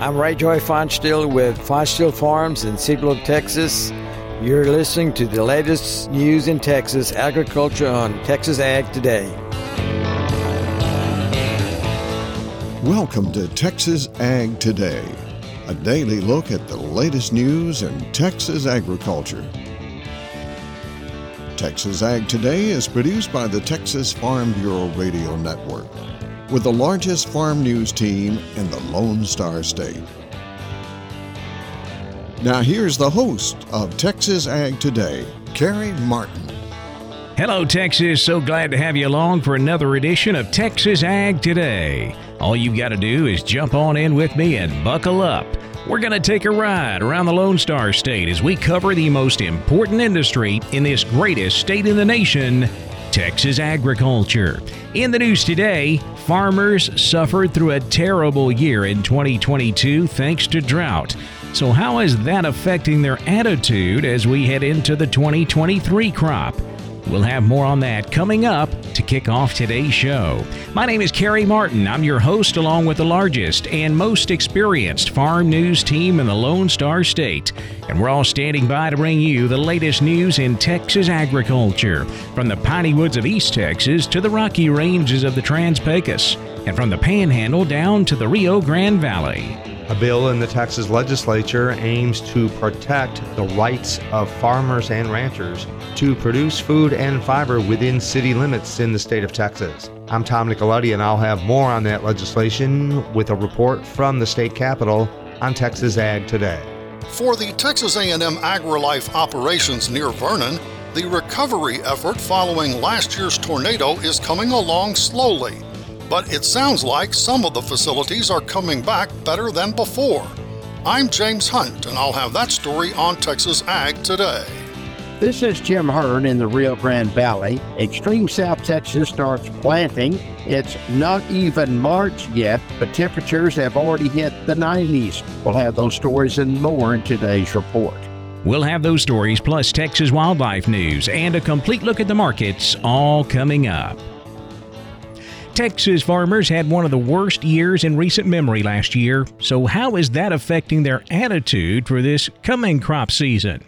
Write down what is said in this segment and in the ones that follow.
I'm Ray Joy Fonstill with Fonstill Farms in Cibolo, Texas. You're listening to the latest news in Texas agriculture on Texas Ag Today. Welcome to Texas Ag Today, a daily look at the latest news in Texas agriculture. Texas Ag Today is produced by the Texas Farm Bureau Radio Network with the largest farm news team in the Lone Star State. Now, here's the host of Texas Ag Today, Carey Martin. Hello, Texas. So glad to have you along for another edition of Texas Ag Today. All you've got to do is jump on in with me and buckle up. We're going to take a ride around the Lone Star State as we cover the most important industry in this greatest state in the nation, Texas agriculture. In the news today, farmers suffered through a terrible year in 2022 thanks to drought. So, how is that affecting their attitude as we head into the 2023 crop? We'll have more on that coming up to kick off today's show. My name is Carey Martin. I'm your host, along with the largest and most experienced farm news team in the Lone Star State. And we're all standing by to bring you the latest news in Texas agriculture, from the piney woods of East Texas to the rocky ranges of the Trans Pecos, and from the Panhandle down to the Rio Grande Valley. A bill in the Texas legislature aims to protect the rights of farmers and ranchers to produce food and fiber within city limits in the state of Texas. I'm Tom Nicoletti, and I'll have more on that legislation with a report from the state capitol on Texas Ag Today. For the Texas A&M AgriLife operations near Vernon, the recovery effort following last year's tornado is coming along slowly but it sounds like some of the facilities are coming back better than before. I'm James Hunt, and I'll have that story on Texas Ag today. This is Jim Hearn in the Rio Grande Valley. Extreme South Texas starts planting. It's not even March yet, but temperatures have already hit the 90s. We'll have those stories and more in today's report. We'll have those stories plus Texas wildlife news and a complete look at the markets all coming up. Texas farmers had one of the worst years in recent memory last year, so how is that affecting their attitude for this coming crop season?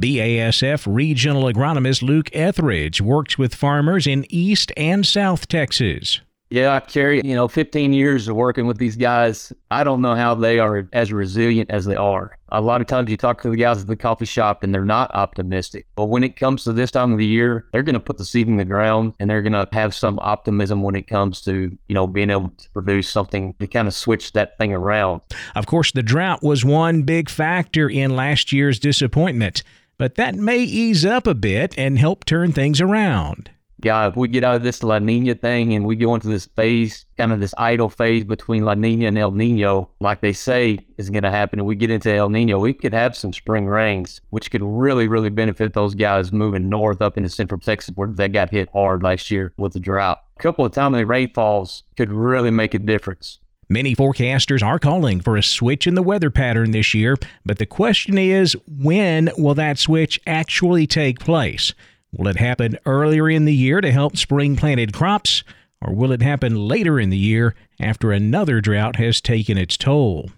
BASF regional agronomist Luke Etheridge works with farmers in East and South Texas. Yeah, Carey, you know, 15 years of working with these guys, I don't know how they are as resilient as they are. A lot of times you talk to the guys at the coffee shop and they're not optimistic. But when it comes to this time of the year, they're going to put the seed in the ground and they're going to have some optimism when it comes to, you know, being able to produce something to kind of switch that thing around. Of course, the drought was one big factor in last year's disappointment, but that may ease up a bit and help turn things around yeah, if we get out of this La Nina thing and we go into this phase, kind of this idle phase between La Nina and El Nino, like they say is going to happen, and we get into El Nino, we could have some spring rains, which could really, really benefit those guys moving north up into central Texas where they got hit hard last year with the drought. A couple of timely rainfalls could really make a difference. Many forecasters are calling for a switch in the weather pattern this year, but the question is when will that switch actually take place? Will it happen earlier in the year to help spring planted crops, or will it happen later in the year after another drought has taken its toll?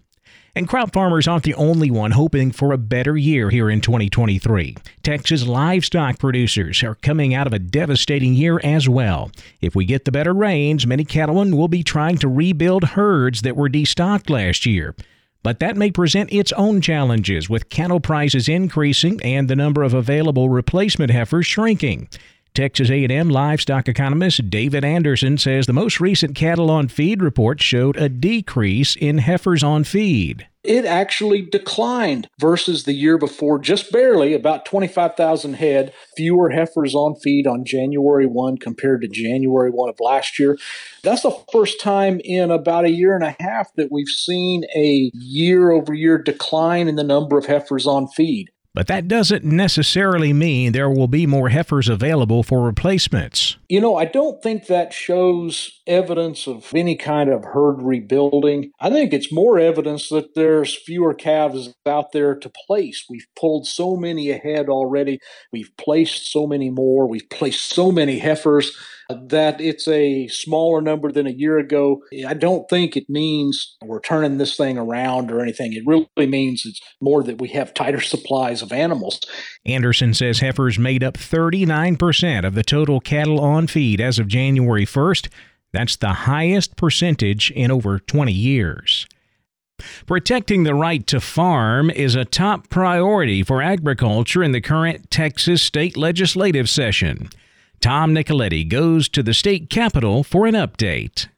And crop farmers aren't the only one hoping for a better year here in 2023. Texas livestock producers are coming out of a devastating year as well. If we get the better rains, many cattlemen will be trying to rebuild herds that were destocked last year. But that may present its own challenges with cattle prices increasing and the number of available replacement heifers shrinking. Texas A&M livestock economist David Anderson says the most recent cattle on feed report showed a decrease in heifers on feed it actually declined versus the year before, just barely, about 25,000 head fewer heifers on feed on January 1 compared to January 1 of last year. That's the first time in about a year and a half that we've seen a year over year decline in the number of heifers on feed. But that doesn't necessarily mean there will be more heifers available for replacements. You know, I don't think that shows evidence of any kind of herd rebuilding. I think it's more evidence that there's fewer calves out there to place. We've pulled so many ahead already. We've placed so many more. We've placed so many heifers. That it's a smaller number than a year ago, I don't think it means we're turning this thing around or anything. It really means it's more that we have tighter supplies of animals. Anderson says heifers made up 39% of the total cattle on feed as of January 1st. That's the highest percentage in over 20 years. Protecting the right to farm is a top priority for agriculture in the current Texas state legislative session. Tom Nicoletti goes to the state capitol for an update.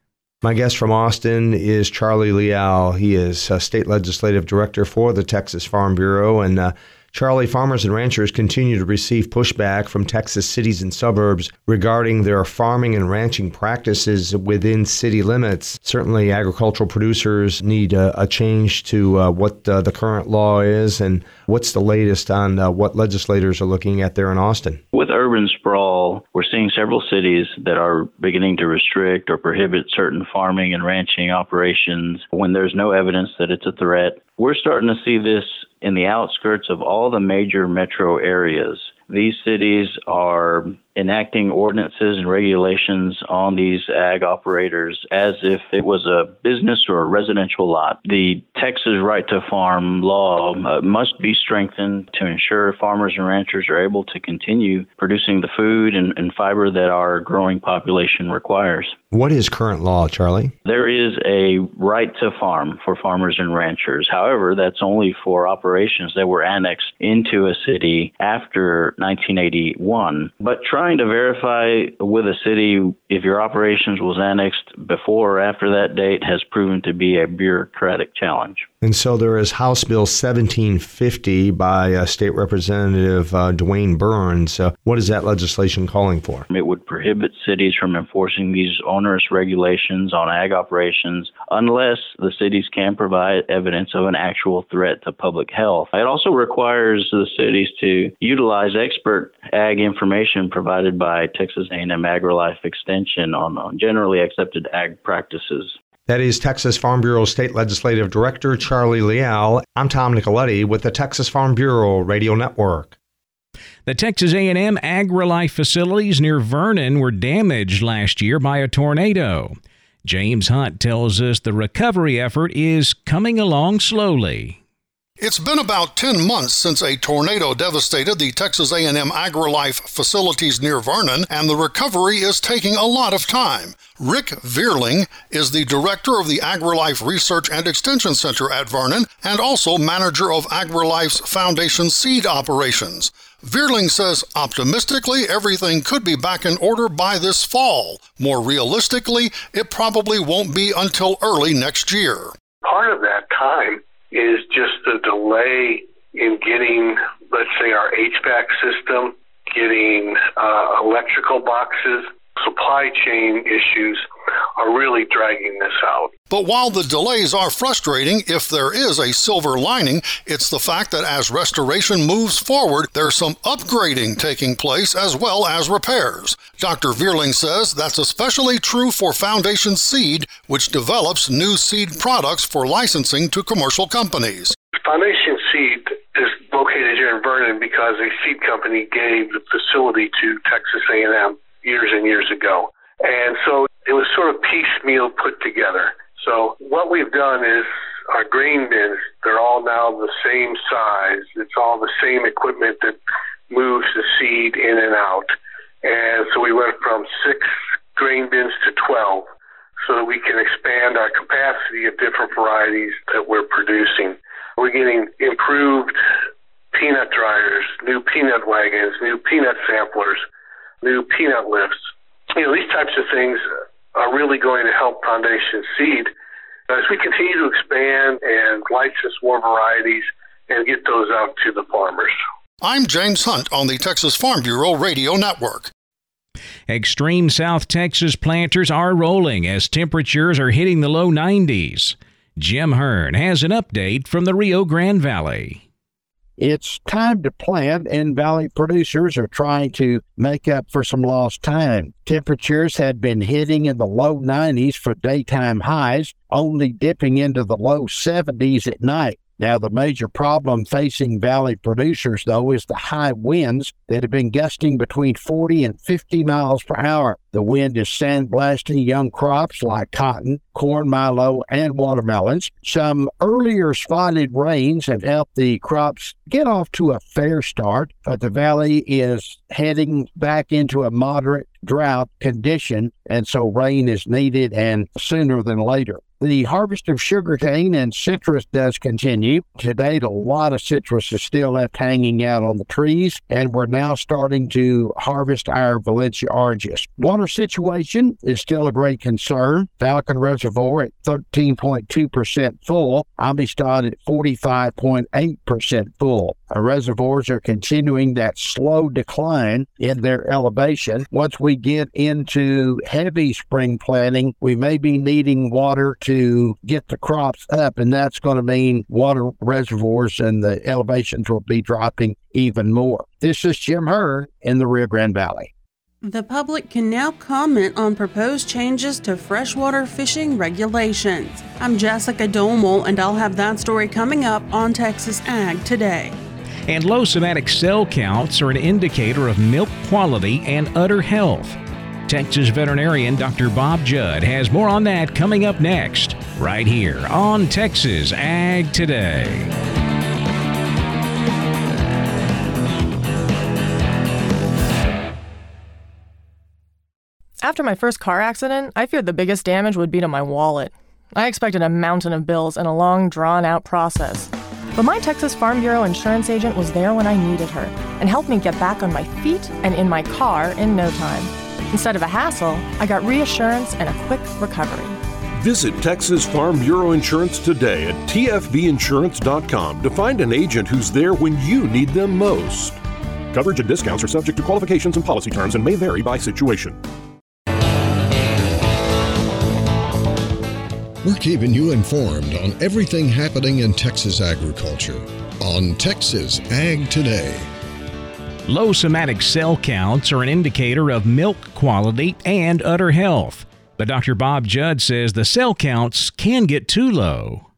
My guest from Austin is Charlie Leal. He is a state legislative director for the Texas Farm Bureau. And uh, Charlie, farmers and ranchers continue to receive pushback from Texas cities and suburbs regarding their farming and ranching practices within city limits. Certainly, agricultural producers need a, a change to uh, what uh, the current law is, and what's the latest on uh, what legislators are looking at there in Austin? With urban sprawl, we're seeing several cities that are beginning to restrict or prohibit certain farming and ranching operations when there's no evidence that it's a threat. We're starting to see this in the outskirts of all the major metro areas. These cities are enacting ordinances and regulations on these ag operators as if it was a business or a residential lot. The Texas Right to Farm law uh, must be strengthened to ensure farmers and ranchers are able to continue producing the food and, and fiber that our growing population requires. What is current law, Charlie? There is a right to farm for farmers and ranchers. However, that's only for operations that were annexed into a city after 1981. But trying to verify with a city if your operations was annexed before or after that date has proven to be a bureaucratic challenge. And so there is House Bill 1750 by uh, State Representative uh, DeWayne Burns. Uh, what is that legislation calling for? It would prohibit cities from enforcing these onerous regulations on ag operations unless the cities can provide evidence of an actual threat to public health. It also requires the cities to utilize expert ag information provided by Texas A&M AgriLife Extension on, on generally accepted ag practices. That is Texas Farm Bureau State Legislative Director Charlie Leal. I'm Tom Nicoletti with the Texas Farm Bureau Radio Network. The Texas A&M AgriLife facilities near Vernon were damaged last year by a tornado. James Hunt tells us the recovery effort is coming along slowly. It's been about 10 months since a tornado devastated the Texas A&M AgriLife facilities near Vernon, and the recovery is taking a lot of time. Rick Vierling is the director of the AgriLife Research and Extension Center at Vernon and also manager of AgriLife's Foundation seed operations. Vierling says optimistically everything could be back in order by this fall. More realistically, it probably won't be until early next year. Part of that time is just the delay in getting, let's say, our HVAC system, getting uh, electrical boxes, supply chain issues are really dragging this out. But while the delays are frustrating, if there is a silver lining, it's the fact that as restoration moves forward, there's some upgrading taking place as well as repairs. Dr. Vierling says that's especially true for Foundation Seed, which develops new seed products for licensing to commercial companies. Foundation Seed is located here in Vernon because a seed company gave the facility to Texas A&M years and years ago. And so it was sort of piecemeal put together. So what we've done is our grain bins, they're all now the same size. It's all the same equipment that moves the seed in and out. And so we went from six grain bins to 12 so that we can expand our capacity of different varieties that we're producing. We're getting improved peanut dryers, new peanut wagons, new peanut samplers, new peanut lifts. You know, these types of things are really going to help Foundation Seed as we continue to expand and license more varieties and get those out to the farmers. I'm James Hunt on the Texas Farm Bureau Radio Network. Extreme South Texas planters are rolling as temperatures are hitting the low 90s. Jim Hearn has an update from the Rio Grande Valley. It's time to plant, and valley producers are trying to make up for some lost time. Temperatures had been hitting in the low 90s for daytime highs, only dipping into the low 70s at night. Now, the major problem facing valley producers, though, is the high winds that have been gusting between 40 and 50 miles per hour. The wind is sandblasting young crops like cotton, corn, milo, and watermelons. Some earlier spotted rains have helped the crops get off to a fair start, but the valley is heading back into a moderate drought condition, and so rain is needed and sooner than later. The harvest of sugarcane and citrus does continue. To date, a lot of citrus is still left hanging out on the trees, and we're now starting to harvest our Valencia oranges. Water situation is still a great concern. Falcon Reservoir at 13.2% full, Amistad at 45.8% full. Our reservoirs are continuing that slow decline in their elevation. Once we get into heavy spring planting, we may be needing water to to get the crops up, and that's going to mean water reservoirs and the elevations will be dropping even more. This is Jim Hearn in the Rio Grande Valley. The public can now comment on proposed changes to freshwater fishing regulations. I'm Jessica Domel, and I'll have that story coming up on Texas Ag today. And low somatic cell counts are an indicator of milk quality and udder health. Texas veterinarian Dr. Bob Judd has more on that coming up next, right here on Texas Ag Today. After my first car accident, I feared the biggest damage would be to my wallet. I expected a mountain of bills and a long, drawn out process. But my Texas Farm Bureau insurance agent was there when I needed her and helped me get back on my feet and in my car in no time. Instead of a hassle, I got reassurance and a quick recovery. Visit Texas Farm Bureau Insurance today at tfbinsurance.com to find an agent who's there when you need them most. Coverage and discounts are subject to qualifications and policy terms and may vary by situation. We're keeping you informed on everything happening in Texas agriculture on Texas Ag Today. Low somatic cell counts are an indicator of milk quality and udder health. But Dr. Bob Judd says the cell counts can get too low.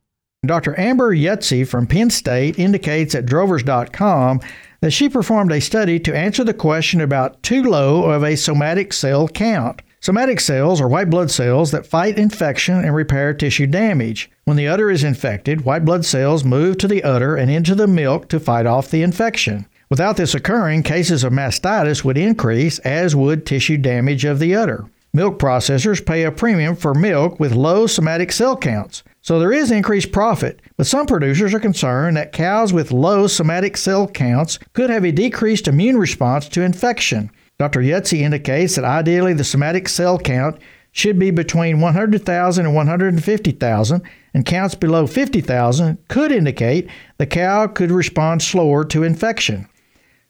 Dr. Amber Yutzy from Penn State indicates at drovers.com that she performed a study to answer the question about too low of a somatic cell count. Somatic cells are white blood cells that fight infection and repair tissue damage. When the udder is infected, white blood cells move to the udder and into the milk to fight off the infection. Without this occurring, cases of mastitis would increase, as would tissue damage of the udder. Milk processors pay a premium for milk with low somatic cell counts, so there is increased profit, but some producers are concerned that cows with low somatic cell counts could have a decreased immune response to infection. Dr. Yutzy indicates that ideally the somatic cell count should be between 100,000 and 150,000, and counts below 50,000 could indicate the cow could respond slower to infection.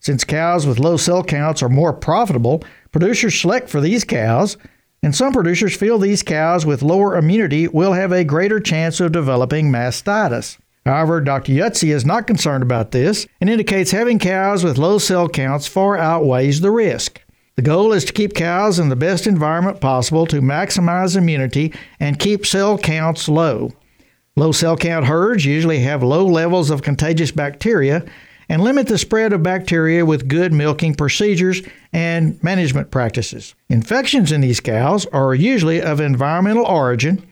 Since cows with low cell counts are more profitable, producers select for these cows, and some producers feel these cows with lower immunity will have a greater chance of developing mastitis. However, Dr. Yutzy is not concerned about this and indicates having cows with low cell counts far outweighs the risk. The goal is to keep cows in the best environment possible to maximize immunity and keep cell counts low. Low cell count herds usually have low levels of contagious bacteria and limit the spread of bacteria with good milking procedures and management practices. Infections in these cows are usually of environmental origin,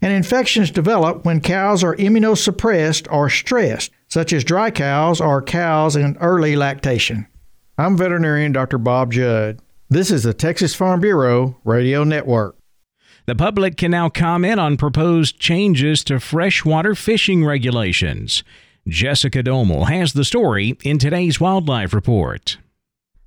and infections develop when cows are immunosuppressed or stressed, such as dry cows or cows in early lactation. I'm veterinarian Dr. Bob Judd. This is the Texas Farm Bureau Radio Network. The public can now comment on proposed changes to freshwater fishing regulations. Jessica Domel has the story in today's Wildlife Report.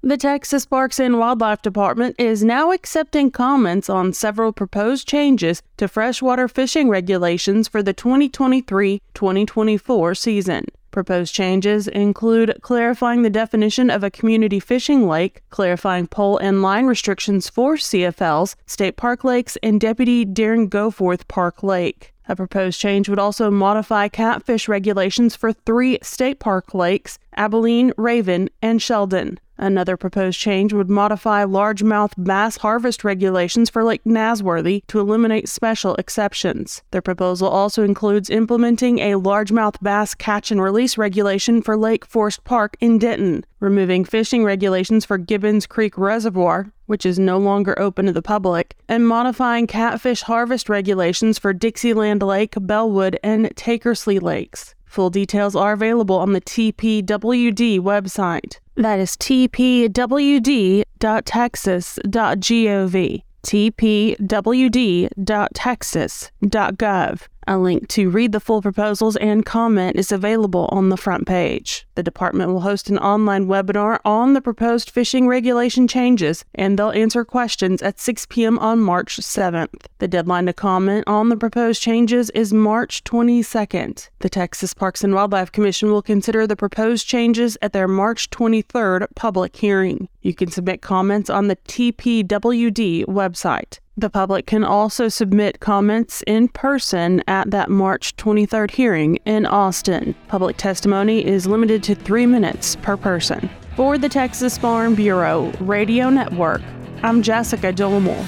The Texas Parks and Wildlife Department is now accepting comments on several proposed changes to freshwater fishing regulations for the 2023 2024 season. Proposed changes include clarifying the definition of a community fishing lake, clarifying pole and line restrictions for CFLs, state park lakes, and Deputy Darren Goforth Park Lake. A proposed change would also modify catfish regulations for three state park lakes Abilene, Raven, and Sheldon. Another proposed change would modify largemouth bass harvest regulations for Lake Nasworthy to eliminate special exceptions. The proposal also includes implementing a largemouth bass catch and release regulation for Lake Forest Park in Denton, removing fishing regulations for Gibbons Creek Reservoir, which is no longer open to the public, and modifying catfish harvest regulations for Dixieland Lake, Bellwood, and Tankersley Lakes. Full details are available on the TPWD website. That is tpwd.texas.gov. tpwd.texas.gov. A link to read the full proposals and comment is available on the front page. The department will host an online webinar on the proposed fishing regulation changes, and they'll answer questions at 6 p.m. on March 7th. The deadline to comment on the proposed changes is March 22nd. The Texas Parks and Wildlife Commission will consider the proposed changes at their March 23rd public hearing. You can submit comments on the TPWD website. The public can also submit comments in person at that March 23rd hearing in Austin. Public testimony is limited to three minutes per person. For the Texas Farm Bureau Radio Network, I'm Jessica Domel.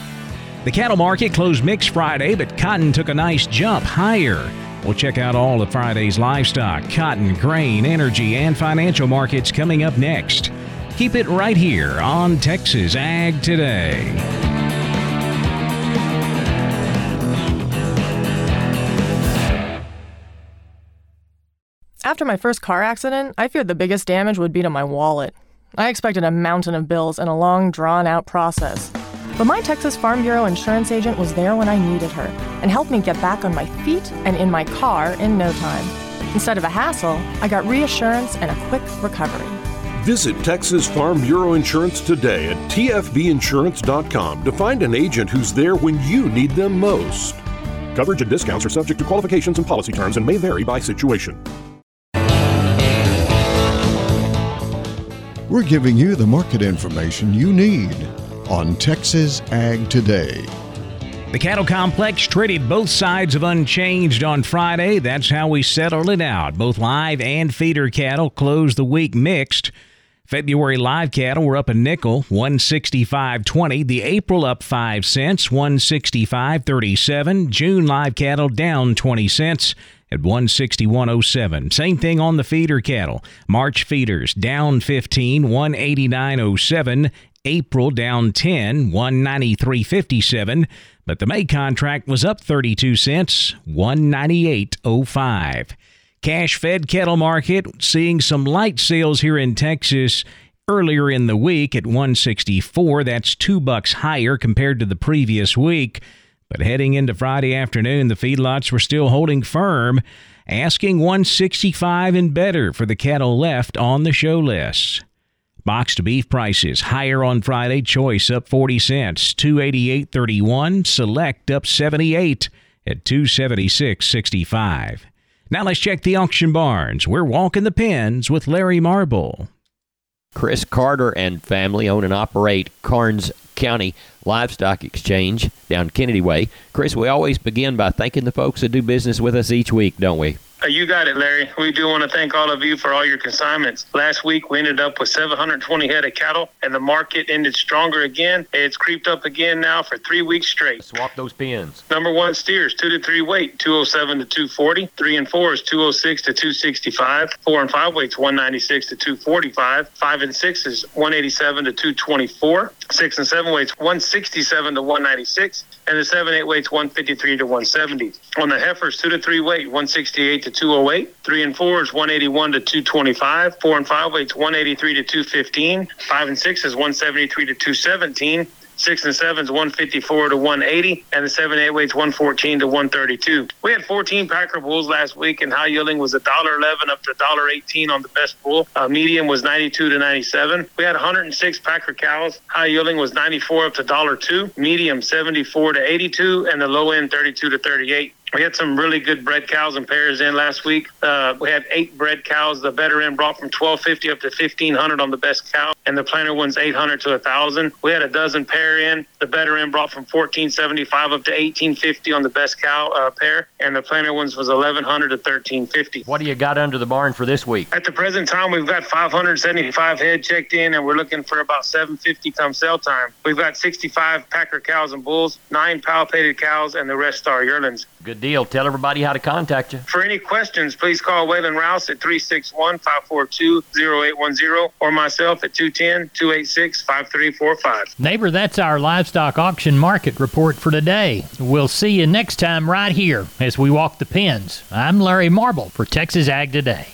The cattle market closed mixed Friday, but cotton took a nice jump higher. We'll check out all of Friday's livestock, cotton, grain, energy, and financial markets coming up next. Keep it right here on Texas Ag Today. After my first car accident, I feared the biggest damage would be to my wallet. I expected a mountain of bills and a long, drawn out process. But my Texas Farm Bureau insurance agent was there when I needed her and helped me get back on my feet and in my car in no time. Instead of a hassle, I got reassurance and a quick recovery. Visit Texas Farm Bureau Insurance today at tfbinsurance.com to find an agent who's there when you need them most. Coverage and discounts are subject to qualifications and policy terms and may vary by situation. We're giving you the market information you need on Texas Ag Today. The cattle complex traded both sides of unchanged on Friday. That's how we settled it out. Both live and feeder cattle closed the week mixed. February live cattle were up a nickel, 165.20. The April up 5 cents, 165.37. June live cattle down 20 cents at 161.07. Same thing on the feeder cattle. March feeders down 15, 189.07. April down 10, 193.57. But the May contract was up 32 cents, 198.05. Cash fed cattle market seeing some light sales here in Texas earlier in the week at 164. That's 2 bucks higher compared to the previous week. But heading into Friday afternoon, the feedlots were still holding firm, asking 165 and better for the cattle left on the show list. Boxed beef prices higher on Friday. Choice up 40 cents, 288.31. Select up 78 at 276.65. Now let's check the auction barns. We're walking the pens with Larry Marble. Chris Carter and family own and operate Karnes County Livestock Exchange down Kenedy Way. Chris, we always begin by thanking the folks that do business with us each week, don't we? You got it, Larry. We do want to thank all of you for all your consignments. Last week, we ended up with 720 head of cattle, and the market ended stronger again. It's creeped up again now for three weeks straight. Swap those pins. Number one steers, two to three weight, 207 to 240. Three and four is 206 to 265. Four and five weights, 196 to 245. Five and six is 187 to 224. Six and seven weights, 167 to 196. And the seven eight weights, 153 to 170. On the heifers, two to three weight, 168 to to 208. Three and four is 181 to 225. Four and five weights 183 to 215. Five and six is 173 to 217. Six and seven is 154 to 180, and the seven eight weight's 114 to 132. We had 14 Packer bulls last week, and high yielding was a dollar 11 up to dollar 18 on the best bull. Uh, medium was 92 to 97. We had 106 Packer cows. High yielding was 94 up to dollar two. Medium 74 to 82, and the low end 32 to 38. We had some really good bred cows and pairs in last week. Uh, we had eight bred cows. The better end brought from 1250 up to 1500 on the best cow, and the planter one's 800 to 1000. We had a dozen pair in. The better end brought from 1475 up to 1850 on the best cow uh, pair, and the planter ones was 1100 to 1350. What do you got under the barn for this week? At the present time, we've got 575 head checked in, and we're looking for about 750 come sale time. We've got 65 packer cows and bulls, nine palpated cows, and the rest are yearlings. Good deal. Tell everybody how to contact you. For any questions, please call Waylon Rouse at 361 542 0810 or myself at 210 286 5345. Neighbor, that's our livestock auction market report for today. We'll see you next time right here as we walk the pens. I'm Larry Marble for Texas Ag Today.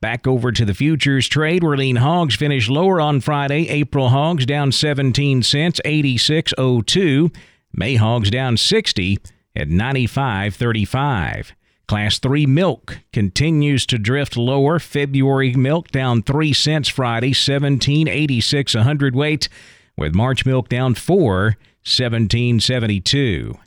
Back over to the futures trade where lean hogs finished lower on Friday. April hogs down 17 cents, 86.02. May hogs down 60 at 95.35. Class 3 milk continues to drift lower. February milk down 3 cents Friday, 17.86 a hundredweight, with March milk down 4, 17.72.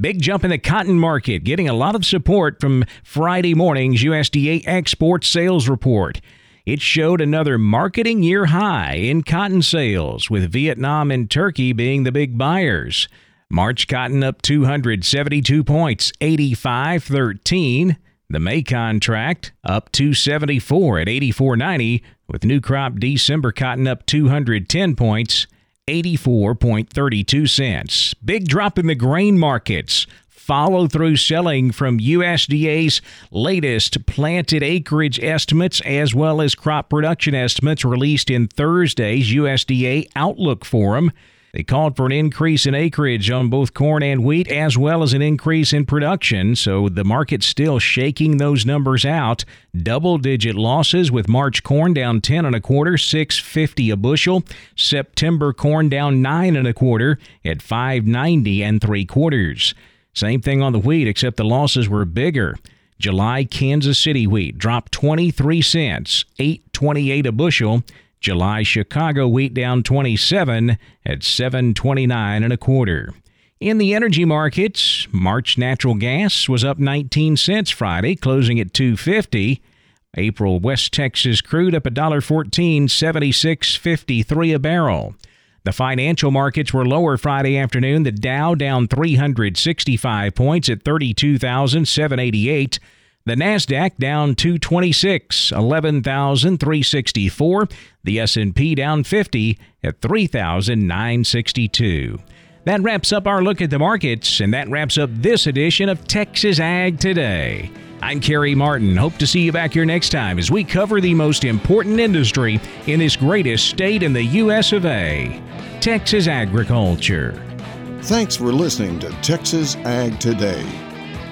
Big jump in the cotton market, getting a lot of support from Friday morning's USDA export sales report. It showed another marketing year high in cotton sales, with Vietnam and Turkey being the big buyers. March cotton up 272 points, 85.13. The May contract up 274 at 84.90, with new crop December cotton up 210 points, 84.32 cents. Big drop in the grain markets. Follow through selling from USDA's latest planted acreage estimates as well as crop production estimates released in Thursday's USDA Outlook Forum. They called for an increase in acreage on both corn and wheat, as well as an increase in production. So the market's still shaking those numbers out. Double digit losses with March corn down 10 and a quarter, 650 a bushel. September corn down 9 and a quarter at 590 and three quarters. Same thing on the wheat, except the losses were bigger. July Kansas City wheat dropped 23 cents, 828 a bushel. July Chicago wheat down 27 at 729 and a quarter. In the energy markets, March natural gas was up 19 cents Friday, closing at 250. April West Texas crude up $1.14, 76.53 a barrel. The financial markets were lower Friday afternoon. The Dow down 365 points at 32,788. The Nasdaq down 226, 11,364. The S&P down 50 at 3,962. That wraps up our look at the markets and that wraps up this edition of Texas Ag Today. I'm Carey Martin. Hope to see you back here next time as we cover the most important industry in this greatest state in the US of A, Texas agriculture. Thanks for listening to Texas Ag Today.